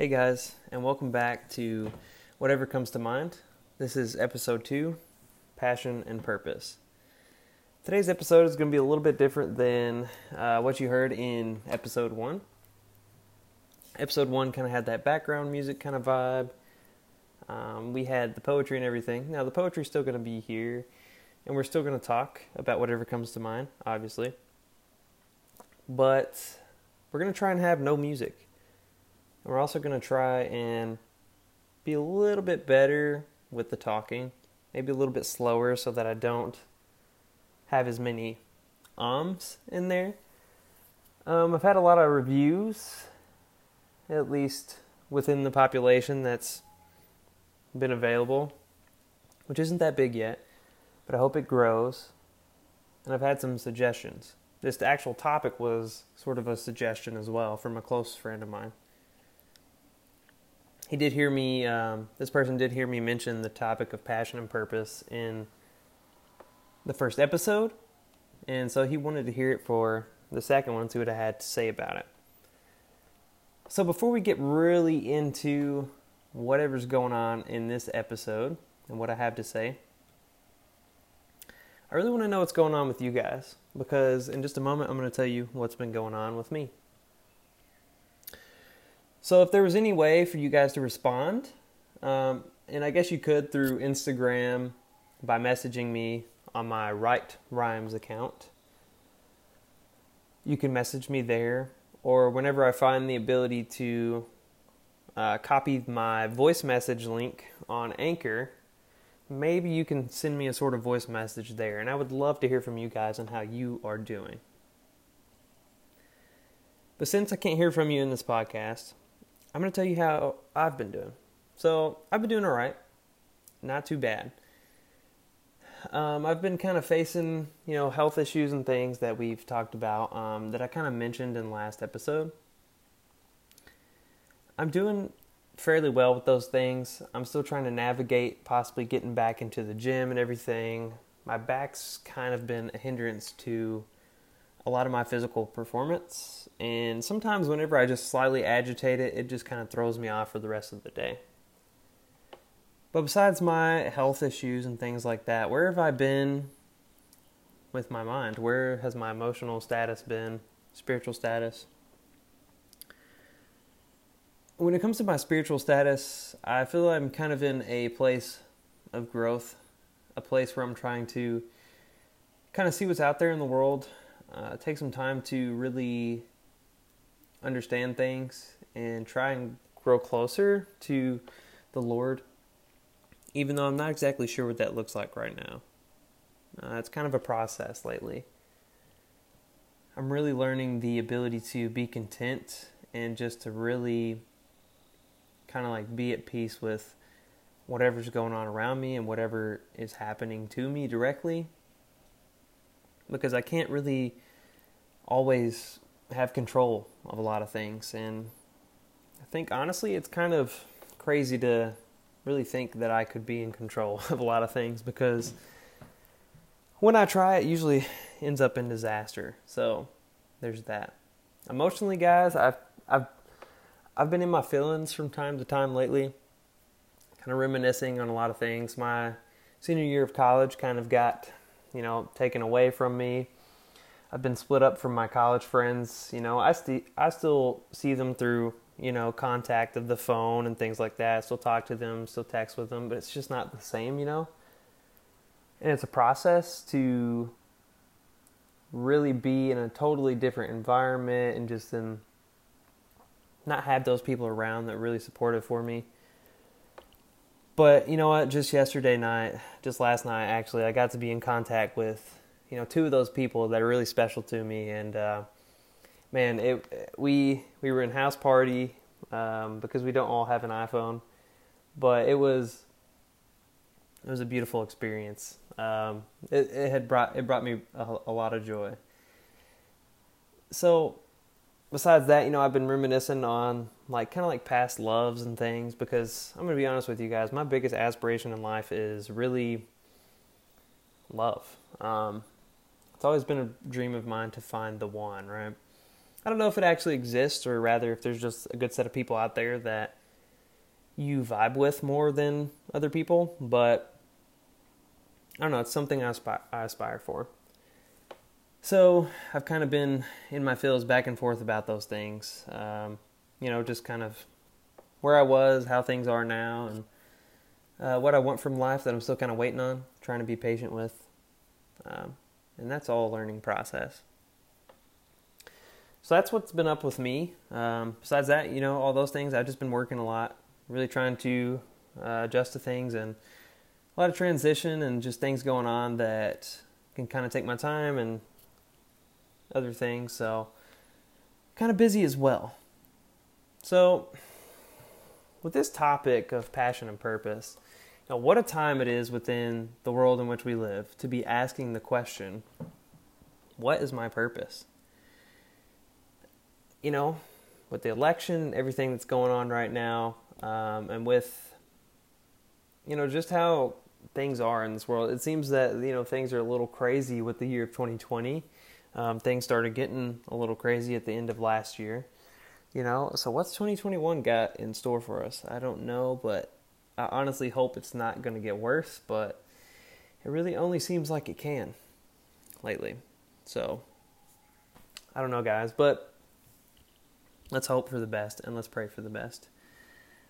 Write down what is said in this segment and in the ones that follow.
Hey guys, and welcome back to Whatever Comes to Mind. This is episode two Passion and Purpose. Today's episode is going to be a little bit different than uh, what you heard in episode one. Episode one kind of had that background music kind of vibe. Um, we had the poetry and everything. Now, the poetry's still going to be here, and we're still going to talk about whatever comes to mind, obviously. But we're going to try and have no music we're also going to try and be a little bit better with the talking, maybe a little bit slower so that I don't have as many ums in there. Um, I've had a lot of reviews, at least within the population that's been available, which isn't that big yet, but I hope it grows. And I've had some suggestions. This actual topic was sort of a suggestion as well from a close friend of mine he did hear me. Um, this person did hear me mention the topic of passion and purpose in the first episode, and so he wanted to hear it for the second one, see what I had to say about it. So before we get really into whatever's going on in this episode and what I have to say, I really want to know what's going on with you guys because in just a moment I'm going to tell you what's been going on with me. So if there was any way for you guys to respond, um, and I guess you could through Instagram by messaging me on my Write Rhymes account. You can message me there, or whenever I find the ability to uh, copy my voice message link on Anchor, maybe you can send me a sort of voice message there. And I would love to hear from you guys on how you are doing. But since I can't hear from you in this podcast, I'm going to tell you how I've been doing. So, I've been doing all right. Not too bad. Um, I've been kind of facing, you know, health issues and things that we've talked about um, that I kind of mentioned in last episode. I'm doing fairly well with those things. I'm still trying to navigate possibly getting back into the gym and everything. My back's kind of been a hindrance to a lot of my physical performance. And sometimes, whenever I just slightly agitate it, it just kind of throws me off for the rest of the day. But besides my health issues and things like that, where have I been with my mind? Where has my emotional status been? Spiritual status? When it comes to my spiritual status, I feel I'm kind of in a place of growth, a place where I'm trying to kind of see what's out there in the world, uh, take some time to really understand things and try and grow closer to the Lord, even though I'm not exactly sure what that looks like right now. Uh, it's kind of a process lately. I'm really learning the ability to be content and just to really kind of like be at peace with whatever's going on around me and whatever is happening to me directly because I can't really always have control of a lot of things. And I think honestly, it's kind of crazy to really think that I could be in control of a lot of things because when I try, it usually ends up in disaster. So there's that. Emotionally, guys, I've I've I've been in my feelings from time to time lately, kind of reminiscing on a lot of things. My senior year of college kind of got you know, taken away from me. I've been split up from my college friends. You know, I st- I still see them through you know contact of the phone and things like that. Still talk to them, still text with them, but it's just not the same. You know, and it's a process to really be in a totally different environment and just in not have those people around that really supportive for me. But you know what? Just yesterday night, just last night, actually, I got to be in contact with you know two of those people that are really special to me, and uh, man, it we we were in Houseparty um, because we don't all have an iPhone, but it was it was a beautiful experience. Um, it, it had brought it brought me a, a lot of joy. So besides that, you know, I've been reminiscing on like kind of like past loves and things because I'm going to be honest with you guys, my biggest aspiration in life is really love. Um, it's always been a dream of mine to find the one, right? I don't know if it actually exists, or rather, if there's just a good set of people out there that you vibe with more than other people. But I don't know. It's something I aspire, I aspire for. So I've kind of been in my feels back and forth about those things. Um, you know, just kind of where I was, how things are now, and uh, what I want from life that I'm still kind of waiting on, trying to be patient with. Um, and that's all a learning process. So that's what's been up with me. Um, besides that, you know, all those things, I've just been working a lot, really trying to uh, adjust to things and a lot of transition and just things going on that can kind of take my time and other things. So, kind of busy as well. So, with this topic of passion and purpose, you know, what a time it is within the world in which we live to be asking the question, what is my purpose? You know, with the election, everything that's going on right now, um, and with, you know, just how things are in this world, it seems that, you know, things are a little crazy with the year of 2020. Um, things started getting a little crazy at the end of last year. You know, so what's 2021 got in store for us? I don't know, but I honestly hope it's not going to get worse, but it really only seems like it can lately. So, I don't know, guys, but let's hope for the best and let's pray for the best.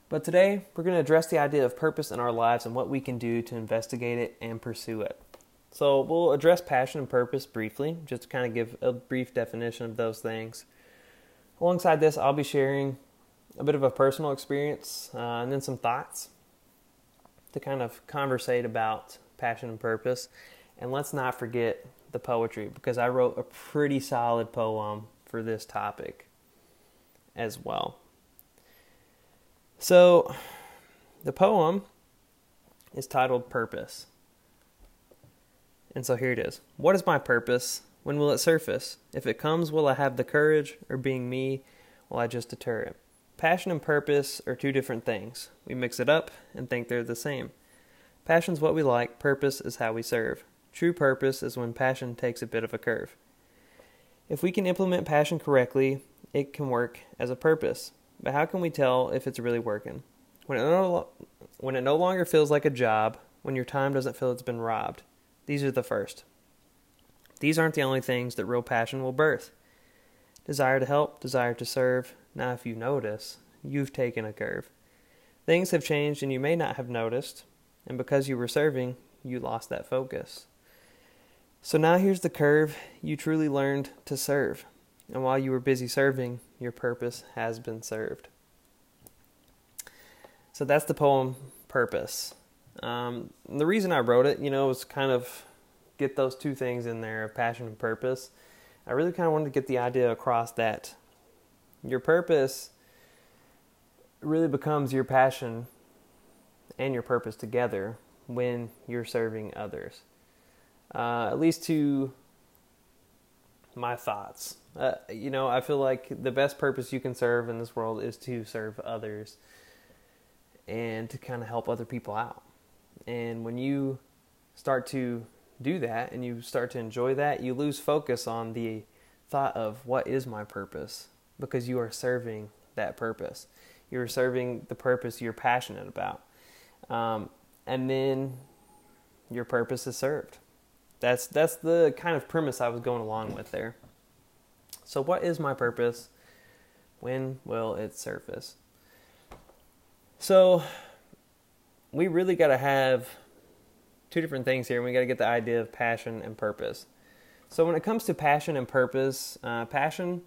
But today, we're going to address the idea of purpose in our lives and what we can do to investigate it and pursue it. So, we'll address passion and purpose briefly, just to kind of give a brief definition of those things. Alongside this, I'll be sharing a bit of a personal experience uh, and then some thoughts to kind of conversate about passion and purpose. And let's not forget the poetry because I wrote a pretty solid poem for this topic as well. So, the poem is titled Purpose. And so here it is. What is my purpose? When will it surface? If it comes, will I have the courage, or being me, will I just deter it? Passion and purpose are two different things. We mix it up and think they're the same. Passion's what we like, purpose is how we serve. True purpose is when passion takes a bit of a curve. If we can implement passion correctly, it can work as a purpose. But how can we tell if it's really working? When it no, when it no longer feels like a job, when your time doesn't feel it's been robbed, these are the first. These aren't the only things that real passion will birth. Desire to help, desire to serve. Now, if you notice, you've taken a curve. Things have changed and you may not have noticed, and because you were serving, you lost that focus. So now here's the curve you truly learned to serve. And while you were busy serving, your purpose has been served. So that's the poem Purpose. Um, the reason I wrote it, you know, was kind of get those two things in there of passion and purpose. I really kind of wanted to get the idea across that your purpose really becomes your passion and your purpose together when you're serving others. Uh, at least to my thoughts. Uh, you know, I feel like the best purpose you can serve in this world is to serve others and to kind of help other people out. And when you start to do that and you start to enjoy that, you lose focus on the thought of what is my purpose because you are serving that purpose. You're serving the purpose you're passionate about. Um, and then your purpose is served. That's that's the kind of premise I was going along with there. So what is my purpose? When will it surface? So we really got to have two different things here. We got to get the idea of passion and purpose. So when it comes to passion and purpose, uh, passion,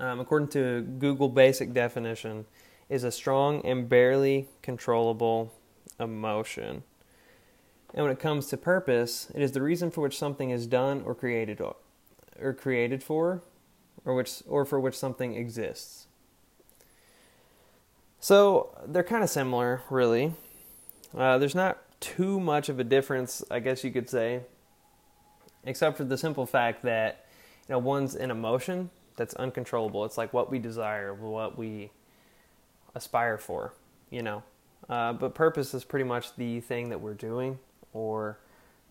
um, according to Google Basic definition, is a strong and barely controllable emotion. And when it comes to purpose, it is the reason for which something is done or created or, or created for, or which or for which something exists. So they're kind of similar, really. Uh, there's not too much of a difference, I guess you could say, except for the simple fact that you know one's an emotion that's uncontrollable. It's like what we desire, what we aspire for, you know. Uh, but purpose is pretty much the thing that we're doing or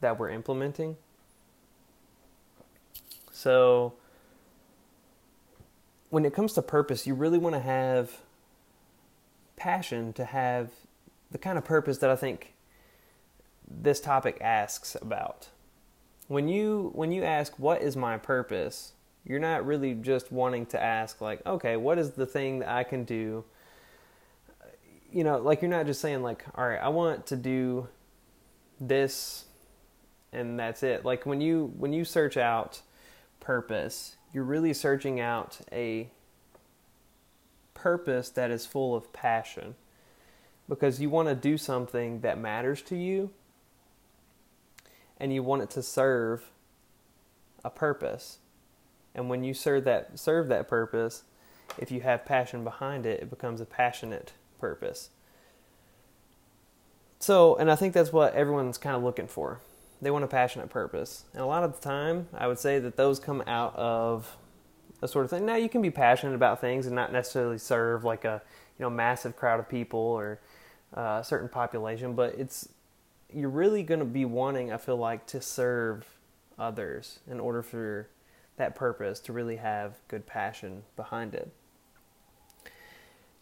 that we're implementing. So when it comes to purpose, you really want to have passion to have the kind of purpose that I think this topic asks about. When you when you ask what is my purpose, you're not really just wanting to ask like, okay, what is the thing that I can do? You know, like you're not just saying like, all right, I want to do this and that's it. Like when you when you search out purpose, you're really searching out a purpose that is full of passion because you want to do something that matters to you and you want it to serve a purpose. And when you serve that serve that purpose, if you have passion behind it, it becomes a passionate purpose. So, and I think that's what everyone's kind of looking for. They want a passionate purpose. And a lot of the time, I would say that those come out of a sort of thing. Now, you can be passionate about things and not necessarily serve like a, you know, massive crowd of people or uh, a certain population, but it's you're really going to be wanting, I feel like, to serve others in order for that purpose to really have good passion behind it.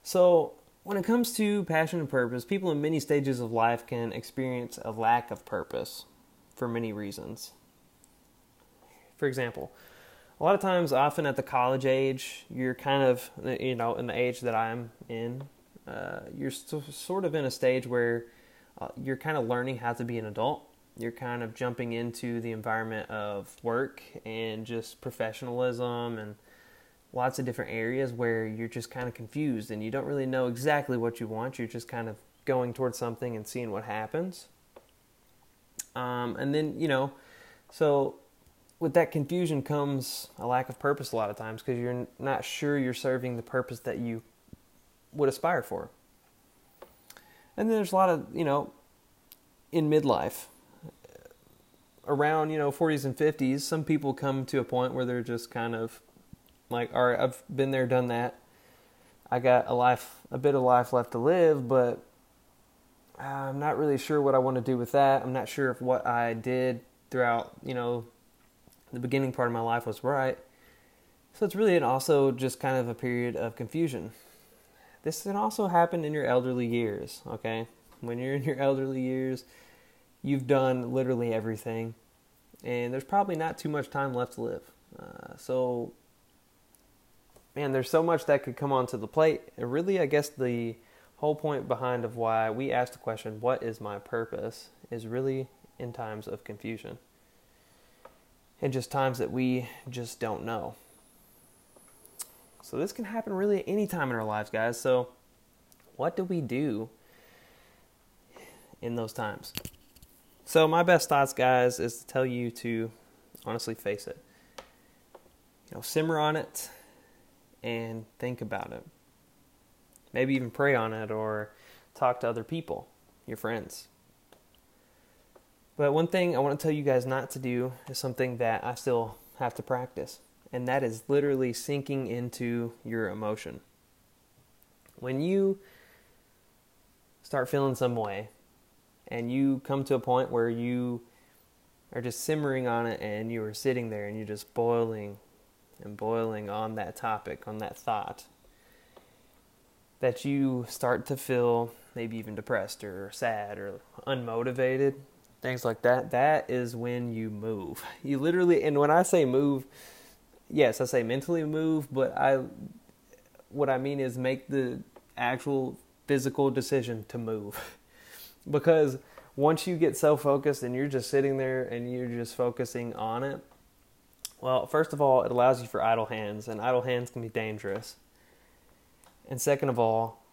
So, when it comes to passion and purpose, people in many stages of life can experience a lack of purpose for many reasons. For example, a lot of times, often at the college age, you're kind of, you know, in the age that I'm in, uh, you're st- sort of in a stage where uh, you're kind of learning how to be an adult. You're kind of jumping into the environment of work and just professionalism and lots of different areas where you're just kind of confused and you don't really know exactly what you want. You're just kind of going towards something and seeing what happens. Um, and then, you know, so with that confusion comes a lack of purpose a lot of times because you're not sure you're serving the purpose that you would aspire for. And then there's a lot of, you know, in midlife, around, you know, 40s and 50s, some people come to a point where they're just kind of like, all right, I've been there, done that. I got a life, a bit of life left to live, but uh, I'm not really sure what I want to do with that. I'm not sure if what I did throughout, you know, the beginning part of my life was right. So it's really an also just kind of a period of confusion. This can also happen in your elderly years, okay? When you're in your elderly years, you've done literally everything, and there's probably not too much time left to live. Uh, so, man, there's so much that could come onto the plate. And really, I guess the whole point behind of why we ask the question, "What is my purpose?" is really in times of confusion and just times that we just don't know. So this can happen really any time in our lives, guys. So what do we do in those times? So my best thoughts, guys, is to tell you to honestly face it. You know, simmer on it and think about it. Maybe even pray on it or talk to other people, your friends. But one thing I want to tell you guys not to do is something that I still have to practice, and that is literally sinking into your emotion. When you start feeling some way and you come to a point where you are just simmering on it and you are sitting there and you're just boiling and boiling on that topic, on that thought, that you start to feel maybe even depressed or sad or unmotivated, things like that, that is when you move. You literally, and when I say move, yes, I say mentally move, but I, what I mean is make the actual physical decision to move. because once you get so focused and you're just sitting there and you're just focusing on it, well, first of all, it allows you for idle hands, and idle hands can be dangerous. And second of all,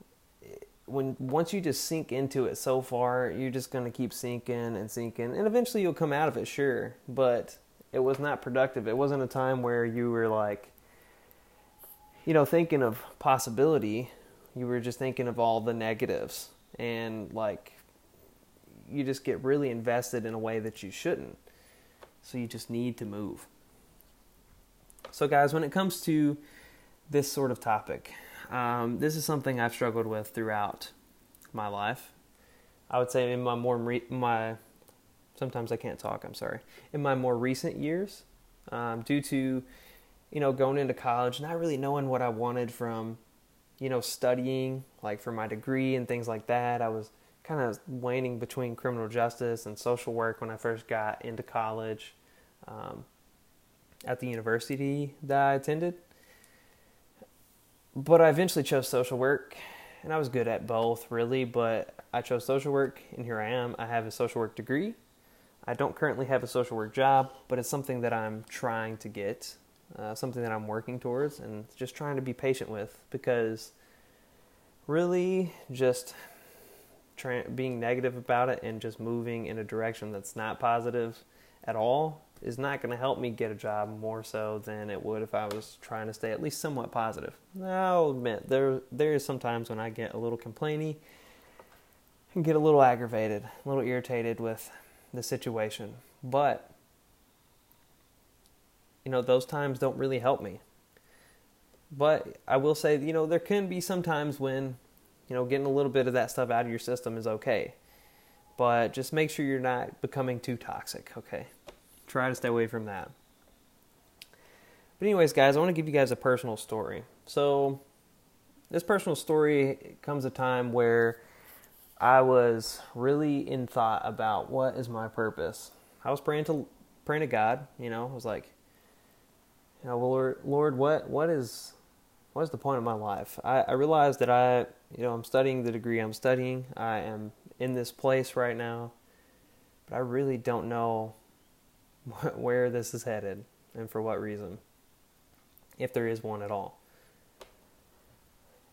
when once you just sink into it so far, you're just going to keep sinking and sinking, and eventually you'll come out of it, sure. But it was not productive. It wasn't a time where you were like, you know, thinking of possibility. You were just thinking of all the negatives, and like, you just get really invested in a way that you shouldn't. So you just need to move. So, guys, when it comes to this sort of topic, um, this is something I've struggled with throughout my life. I would say in my more re- my sometimes I can't talk. I'm sorry. In my more recent years, um, due to you know, going into college, not really knowing what I wanted from, you know, studying, like for my degree and things like that. I was kind of waning between criminal justice and social work when I first got into college um, at the university that I attended. But I eventually chose social work, and I was good at both, really. But I chose social work, and here I am. I have a social work degree. I don't currently have a social work job, but it's something that I'm trying to get, uh, something that I'm working towards, and just trying to be patient with because really just being negative about it and just moving in a direction that's not positive at all is not going to help me get a job more so than it would if I was trying to stay at least somewhat positive. I'll admit there there is sometimes when I get a little complainy and get a little aggravated, a little irritated with the situation, but you know those times don't really help me. But I will say, you know, there can be some times when you know, getting a little bit of that stuff out of your system is okay. But just make sure you're not becoming too toxic, okay? Try to stay away from that. But, anyways, guys, I want to give you guys a personal story. So, this personal story comes a time where I was really in thought about what is my purpose. I was praying to praying to God, you know, I was like, you know, Lord, Lord, what what is what is the point of my life? I, I realized that I you know, I'm studying the degree I'm studying. I am in this place right now, but I really don't know where this is headed and for what reason, if there is one at all.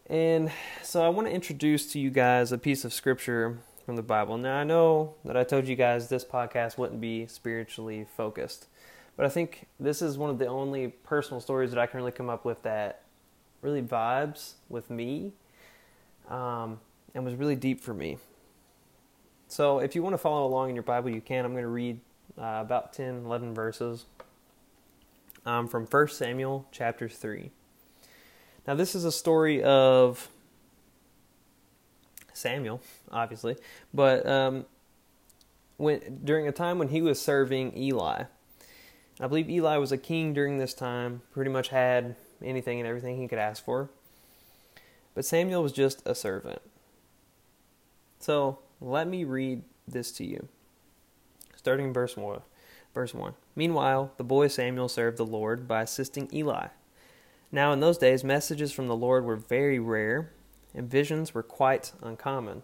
And so I want to introduce to you guys a piece of scripture from the Bible. Now, I know that I told you guys this podcast wouldn't be spiritually focused, but I think this is one of the only personal stories that I can really come up with that really vibes with me um, and was really deep for me. So if you want to follow along in your Bible, you can. I'm going to read uh, about 10, 11 verses um, from 1 Samuel chapter 3. Now, this is a story of Samuel, obviously, but um, when during a time when he was serving Eli. I believe Eli was a king during this time, pretty much had anything and everything he could ask for. But Samuel was just a servant. So let me read this to you. Starting in verse 1. Verse 1. Meanwhile, the boy Samuel served the Lord by assisting Eli. Now, in those days, messages from the Lord were very rare, and visions were quite uncommon.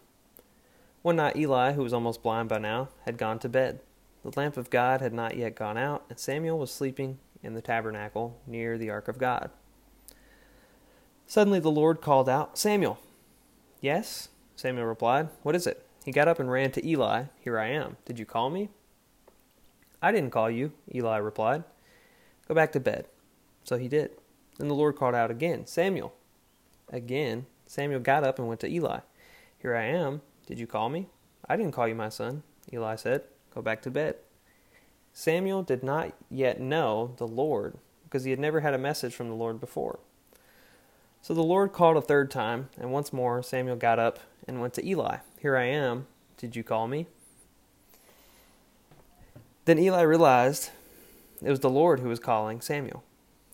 One night, Eli, who was almost blind by now, had gone to bed. The lamp of God had not yet gone out, and Samuel was sleeping in the tabernacle near the ark of God. Suddenly the Lord called out, Samuel. Yes, Samuel replied. What is it? He got up and ran to Eli. Here I am. Did you call me? I didn't call you, Eli replied. Go back to bed. So he did. Then the Lord called out again, Samuel. Again, Samuel got up and went to Eli. Here I am. Did you call me? I didn't call you, my son, Eli said. Go back to bed. Samuel did not yet know the Lord because he had never had a message from the Lord before. So the Lord called a third time, and once more Samuel got up and went to Eli. Here I am. Did you call me? Then Eli realized it was the Lord who was calling Samuel.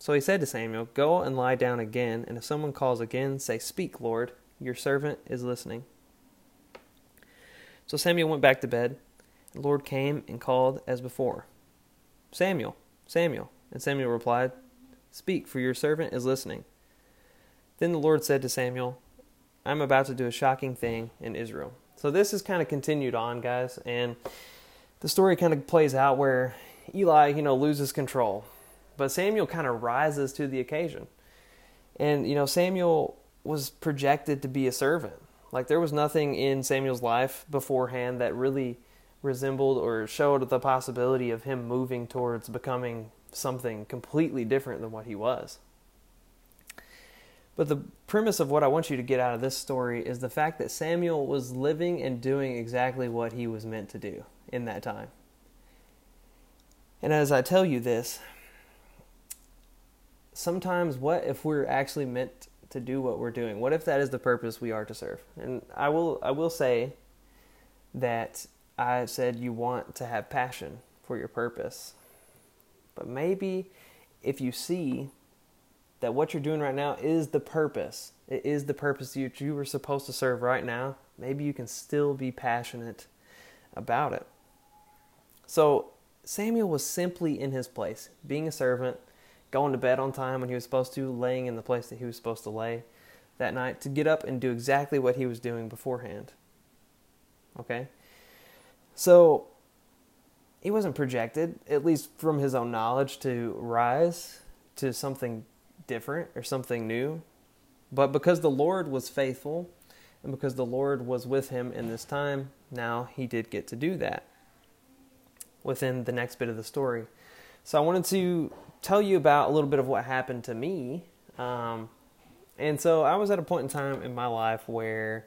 So he said to Samuel, Go and lie down again, and if someone calls again, say, Speak, Lord, your servant is listening. So Samuel went back to bed. And the Lord came and called as before, Samuel, Samuel. And Samuel replied, Speak, for your servant is listening. Then the Lord said to Samuel, I'm about to do a shocking thing in Israel. So this is kind of continued on, guys, and the story kind of plays out where Eli, you know, loses control, but Samuel kind of rises to the occasion. And, you know, Samuel was projected to be a servant. Like there was nothing in Samuel's life beforehand that really resembled or showed the possibility of him moving towards becoming something completely different than what he was. But the premise of what I want you to get out of this story is the fact that Samuel was living and doing exactly what he was meant to do in that time. And as I tell you this, sometimes what if we're actually meant to do what we're doing? What if that is the purpose we are to serve? And I will I will say that I said you want to have passion for your purpose. But maybe if you see that what you're doing right now is the purpose. It is the purpose that you were supposed to serve right now. Maybe you can still be passionate about it. So Samuel was simply in his place, being a servant, going to bed on time when he was supposed to, laying in the place that he was supposed to lay that night, to get up and do exactly what he was doing beforehand. Okay? So he wasn't projected, at least from his own knowledge, to rise to something different or something new. But because the Lord was faithful and because the Lord was with him in this time, now he did get to do that within the next bit of the story. So I wanted to tell you about a little bit of what happened to me. Um, and so I was at a point in time in my life where,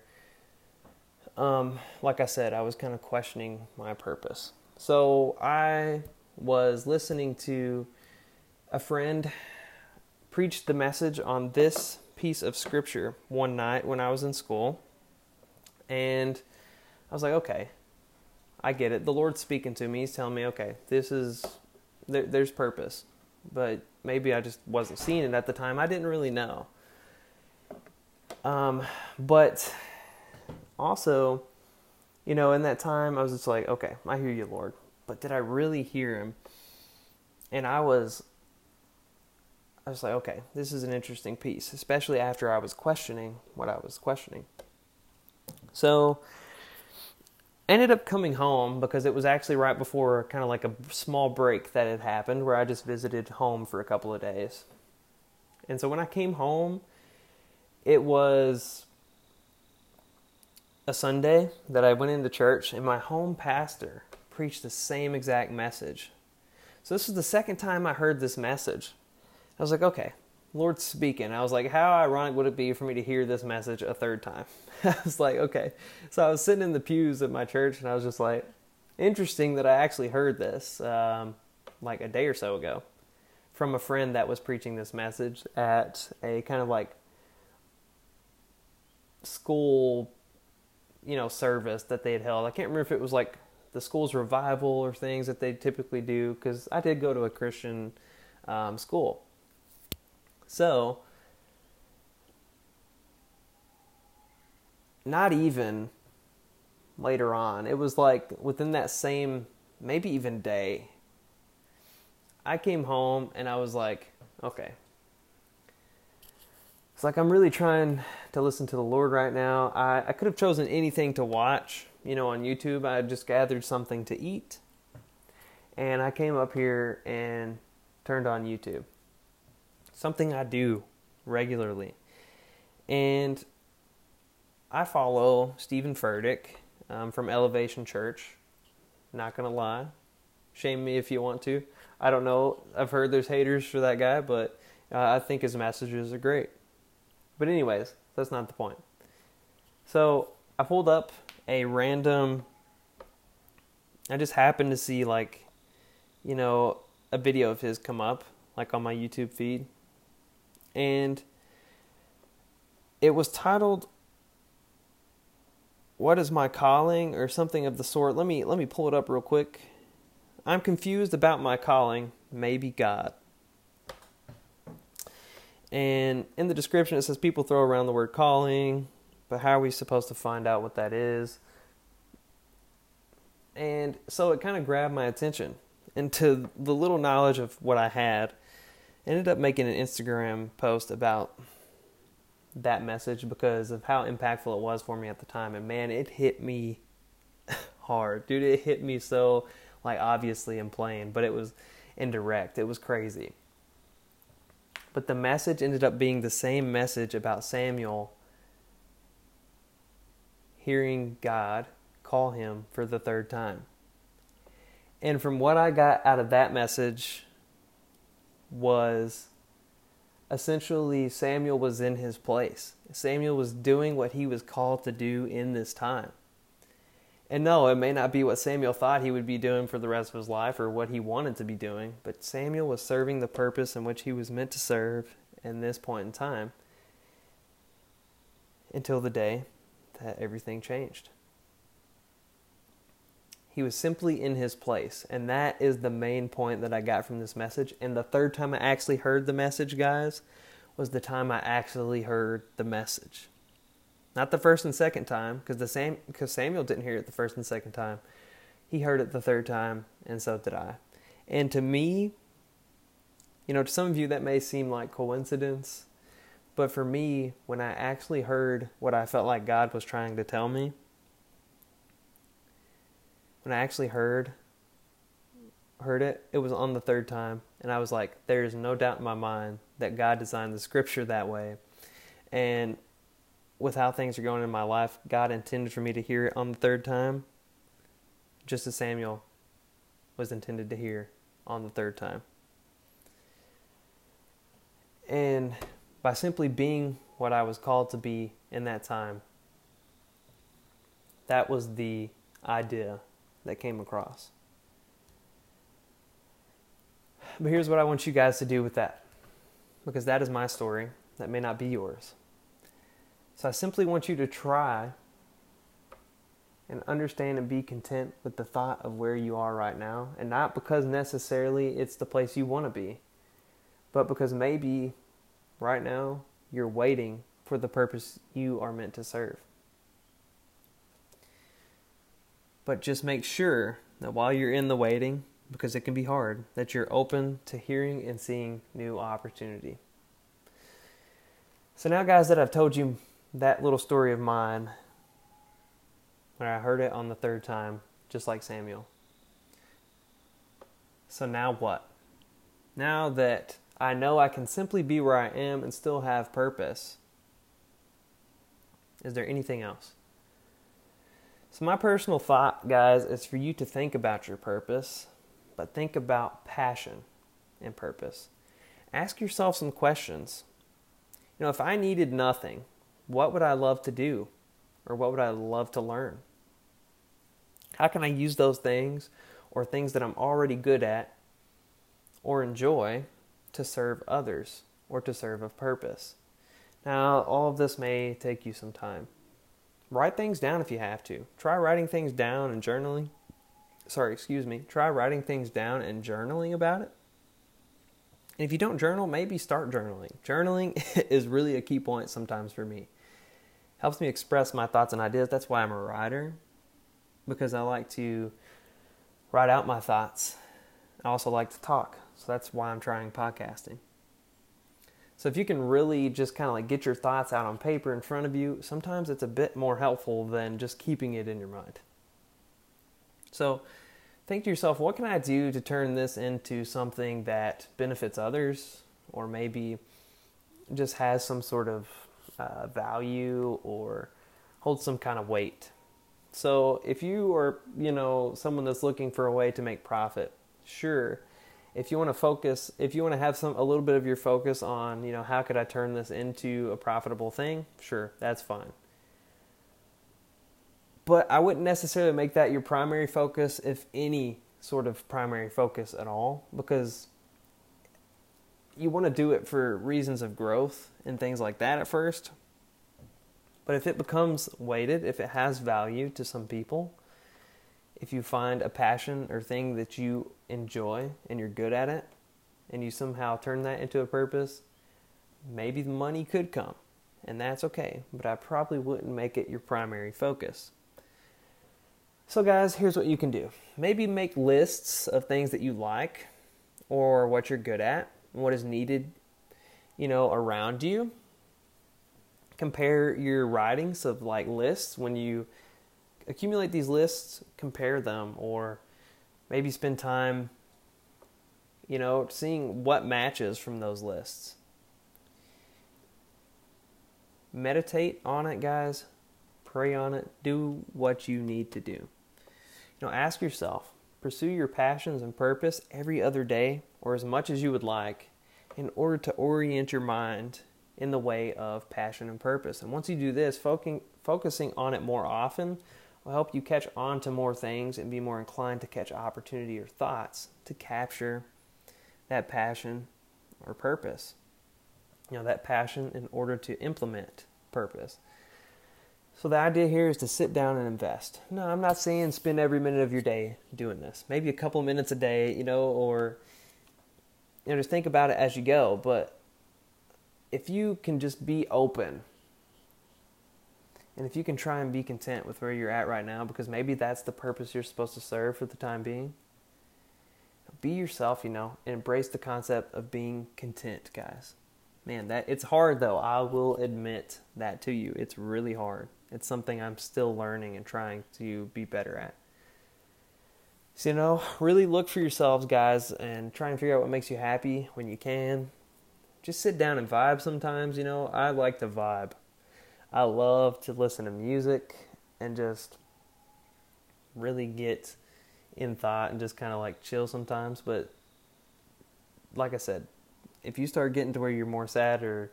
um, like I said, I was kind of questioning my purpose. So I was listening to a friend preach the message on this piece of scripture one night when I was in school. And I was like, okay, I get it. The Lord's speaking to me. He's telling me, okay, this is, there, there's purpose. But maybe I just wasn't seeing it at the time. I didn't really know. Um, but also, you know, in that time, I was just like, okay, I hear you, Lord. But did I really hear him? And I was, I was like, okay, this is an interesting piece, especially after I was questioning what I was questioning. So, ended up coming home because it was actually right before kind of like a small break that had happened where I just visited home for a couple of days. And so when I came home, it was a Sunday that I went into church, and my home pastor preached the same exact message. So this was the second time I heard this message. I was like, okay, Lord's speaking. I was like, how ironic would it be for me to hear this message a third time? I was like, okay. So I was sitting in the pews at my church, and I was just like, interesting that I actually heard this um, like a day or so ago from a friend that was preaching this message at a kind of like school, you know, service that they had held. I can't remember if it was like the school's revival or things that they typically do because I did go to a Christian um, school. So, not even later on, it was like within that same, maybe even day, I came home and I was like, okay, it's like I'm really trying to listen to the Lord right now. I, I could have chosen anything to watch, you know, on YouTube. I just gathered something to eat. And I came up here and turned on YouTube. Something I do regularly. And I follow Stephen Furtick um, from Elevation Church. Not going to lie. Shame me if you want to. I don't know. I've heard there's haters for that guy, but uh, I think his messages are great. But anyways, that's not the point. So I pulled up a random. I just happened to see like, you know, a video of his come up like on my YouTube feed, and it was titled what is my calling? or something of the sort. Let me let me pull it up real quick. I'm confused about my calling. Maybe god. And in the description, it says people throw around the word calling, but how are we supposed to find out what that is? And so it kind of grabbed my attention. And to the little knowledge of what I had, ended up making an Instagram post about that message because of how impactful it was for me at the time. And man, it hit me hard. Dude, it hit me so like obviously and plain, but it was indirect. It was crazy. But the message ended up being the same message about Samuel hearing God call him for the third time. And from what I got out of that message was essentially Samuel was in his place. Samuel was doing what he was called to do in this time. And no, it may not be what Samuel thought he would be doing for the rest of his life or what he wanted to be doing, but Samuel was serving the purpose in which he was meant to serve in this point in time until the day that everything changed. He was simply in his place, and that is the main point that I got from this message. And the third time I actually heard the message, guys, was the time I actually heard the message. Not the first and second time, because the same because Samuel didn't hear it the first and second time. He heard it the third time, and so did I. And to me, you know, to some of you that may seem like coincidence, but for me, when I actually heard what I felt like God was trying to tell me, when I actually heard heard it, it was on the third time, and I was like, there's no doubt in my mind that God designed the scripture that way. And with how things are going in my life, God intended for me to hear it on the third time, just as Samuel was intended to hear on the third time. And by simply being what I was called to be in that time, that was the idea that came across. But here's what I want you guys to do with that, because that is my story. That may not be yours. So I simply want you to try and understand and be content with the thought of where you are right now. And not because necessarily it's the place you want to be, but because maybe right now you're waiting for the purpose you are meant to serve. But just make sure that while you're in the waiting, because it can be hard, that you're open to hearing and seeing new opportunity. So, now, guys, that I've told you that little story of mine, when I heard it on the third time, just like Samuel. So, now what? Now that I know I can simply be where I am and still have purpose, is there anything else? So, my personal thought, guys, is for you to think about your purpose, but think about passion and purpose. Ask yourself some questions. You know, if I needed nothing, what would I love to do? Or what would I love to learn? How can I use those things or things that I'm already good at or enjoy to serve others or to serve a purpose? Now, all of this may take you some time. Write things down if you have to. Try writing things down and journaling. Sorry, excuse me. Try writing things down and journaling about it. And if you don't journal, maybe start journaling. Journaling is really a key point sometimes for me. Helps me express my thoughts and ideas. That's why I'm a writer, because I like to write out my thoughts. I also like to talk, so that's why I'm trying podcasting. So if you can really just kind of like get your thoughts out on paper in front of you, sometimes it's a bit more helpful than just keeping it in your mind. So think to yourself, what can I do to turn this into something that benefits others or maybe just has some sort of uh, value or holds some kind of weight? So if you are, you know, someone that's looking for a way to make profit, sure, if you want to focus if you want to have some a little bit of your focus on you know how could i turn this into a profitable thing? Sure that's fine. But i wouldn't necessarily make that your primary focus if any sort of primary focus at all because you want to do it for reasons of growth and things like that at first. But if it becomes weighted if it has value to some people if you find a passion or thing that you enjoy and you're good at it and you somehow turn that into a purpose, maybe the money could come and that's okay, but I probably wouldn't make it your primary focus. So, guys, here's what you can do maybe make lists of things that you like or what you're good at, what is needed, you know, around you. Compare your writings of like lists when you accumulate these lists, compare them, or maybe spend time, you know, seeing what matches from those lists. Meditate on it, guys. Pray on it. Do what you need to do. You know, ask yourself, pursue your passions and purpose every other day or as much as you would like in order to orient your mind in the way of passion and purpose. And once you do this, focusing, on it more often will help you catch on to more things and be more inclined to catch opportunity or thoughts to capture that passion or purpose. You know, that passion in order to implement purpose. So the idea here is to sit down and invest. No, I'm not saying spend every minute of your day doing this. Maybe a couple minutes a day, you know, or you know, just think about it as you go. But if you can just be open and if you can try and be content with where you're at right now, because maybe that's the purpose you're supposed to serve for the time being, be yourself, you know, and embrace the concept of being content, guys. Man, that it's hard though. I will admit that to you. It's really hard. It's something I'm still learning and trying to be better at. So, you know, really look for yourselves, guys, and try and figure out what makes you happy when you can. Just sit down and vibe sometimes, you know. I like to vibe. I love to listen to music and just really get in thought and just kind of like chill sometimes. But like I said, if you start getting to where you're more sad or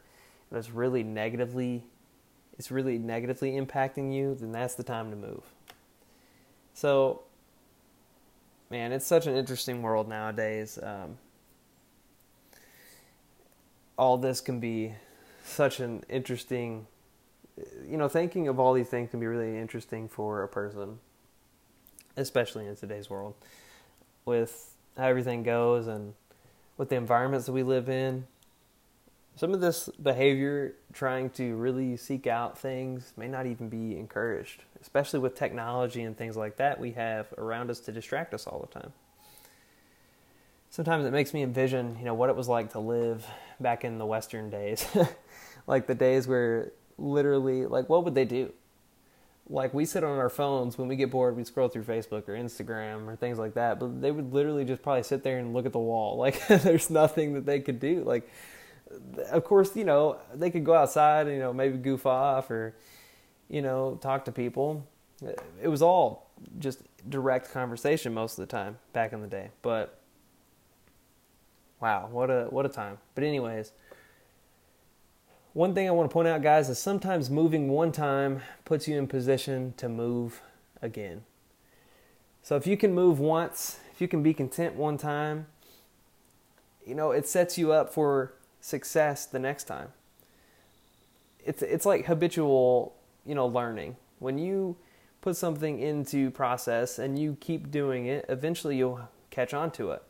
it's really negatively, it's really negatively impacting you, then that's the time to move. So, man, it's such an interesting world nowadays. Um, all this can be such an interesting you know, thinking of all these things can be really interesting for a person, especially in today's world, with how everything goes and with the environments that we live in. Some of this behavior, trying to really seek out things, may not even be encouraged, especially with technology and things like that we have around us to distract us all the time. Sometimes it makes me envision, you know, what it was like to live back in the Western days, like the days where literally like what would they do? Like we sit on our phones when we get bored, we scroll through Facebook or Instagram or things like that. But they would literally just probably sit there and look at the wall. Like there's nothing that they could do. Like of course, you know, they could go outside and, you know, maybe goof off or, you know, talk to people. It was all just direct conversation most of the time back in the day. But wow, what a what a time. But anyways, one thing I want to point out, guys, is sometimes moving one time puts you in position to move again. So if you can move once, if you can be content one time, you know, it sets you up for success the next time. It's it's like habitual, you know, learning. When you put something into process and you keep doing it, eventually you'll catch on to it.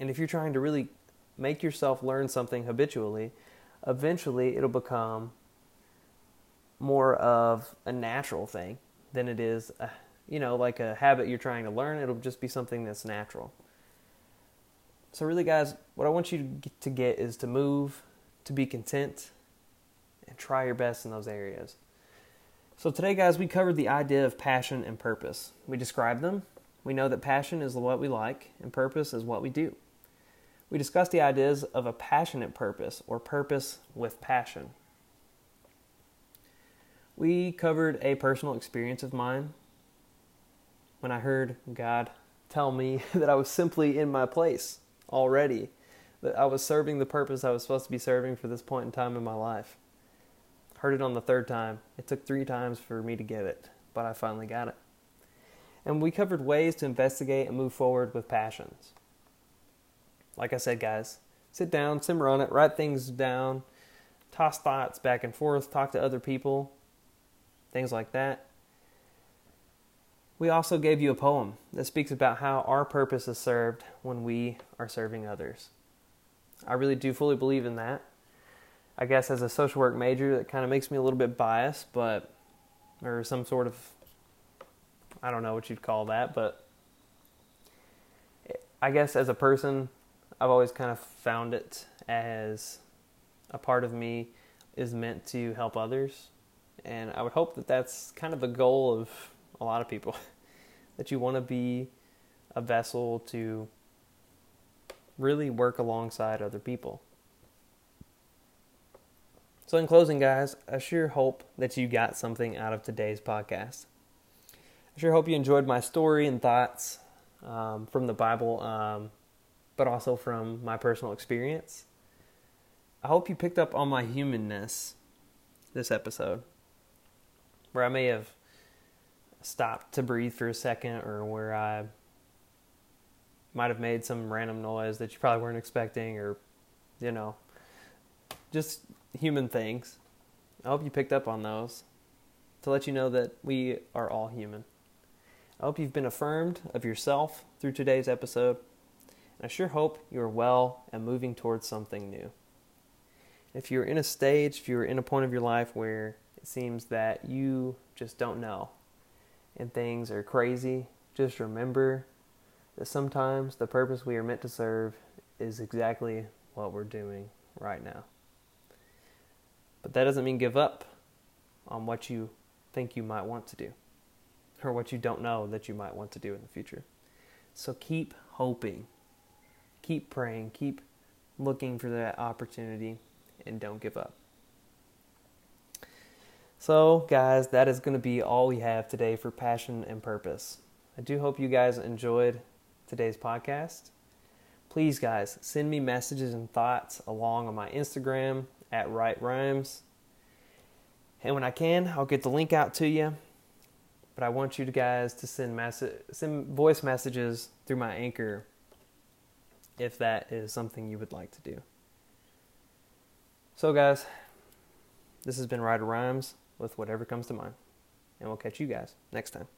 And if you're trying to really make yourself learn something habitually, eventually it'll become more of a natural thing than it is, a, you know, like a habit you're trying to learn. It'll just be something that's natural. So, really, guys, what I want you to get is to move, to be content, and try your best in those areas. So, today, guys, we covered the idea of passion and purpose. We described them. We know that passion is what we like, and purpose is what we do. We discussed the ideas of a passionate purpose or purpose with passion. We covered a personal experience of mine when I heard God tell me that I was simply in my place already, that I was serving the purpose I was supposed to be serving for this point in time in my life. Heard it on the third time. It took three times for me to get it, but I finally got it. And we covered ways to investigate and move forward with passions like I said, guys, sit down, simmer on it, write things down, toss thoughts back and forth, talk to other people, things like that. We also gave you a poem that speaks about how our purpose is served when we are serving others. I really do fully believe in that. I guess as a social work major, that kind of makes me a little bit biased, but, or some sort of, I don't know what you'd call that, but I guess as a person, I've always kind of found it as a part of me is meant to help others. And I would hope that that's kind of the goal of a lot of people that you want to be a vessel to really work alongside other people. So, in closing, guys, I sure hope that you got something out of today's podcast. I sure hope you enjoyed my story and thoughts um, from the Bible. Um, but also from my personal experience. I hope you picked up on my humanness this episode, where I may have stopped to breathe for a second, or where I might have made some random noise that you probably weren't expecting, or, you know, just human things. I hope you picked up on those to let you know that we are all human. I hope you've been affirmed of yourself through today's episode I sure hope you are well and moving towards something new. If you're in a stage, if you're in a point of your life where it seems that you just don't know and things are crazy, just remember that sometimes the purpose we are meant to serve is exactly what we're doing right now. But that doesn't mean give up on what you think you might want to do or what you don't know that you might want to do in the future. So keep hoping, keep praying, keep looking for that opportunity, and don't give up. So, guys, that is going to be all we have today for Passion and Purpose. I do hope you guys enjoyed today's podcast. Please, guys, send me messages and thoughts along on my Instagram at Right Rhymes. And when I can, I'll get the link out to you. But I want you guys to send message, send voice messages through my anchor if that is something you would like to do. So, guys, this has been Ryder Rhymes with whatever comes to mind. And we'll catch you guys next time.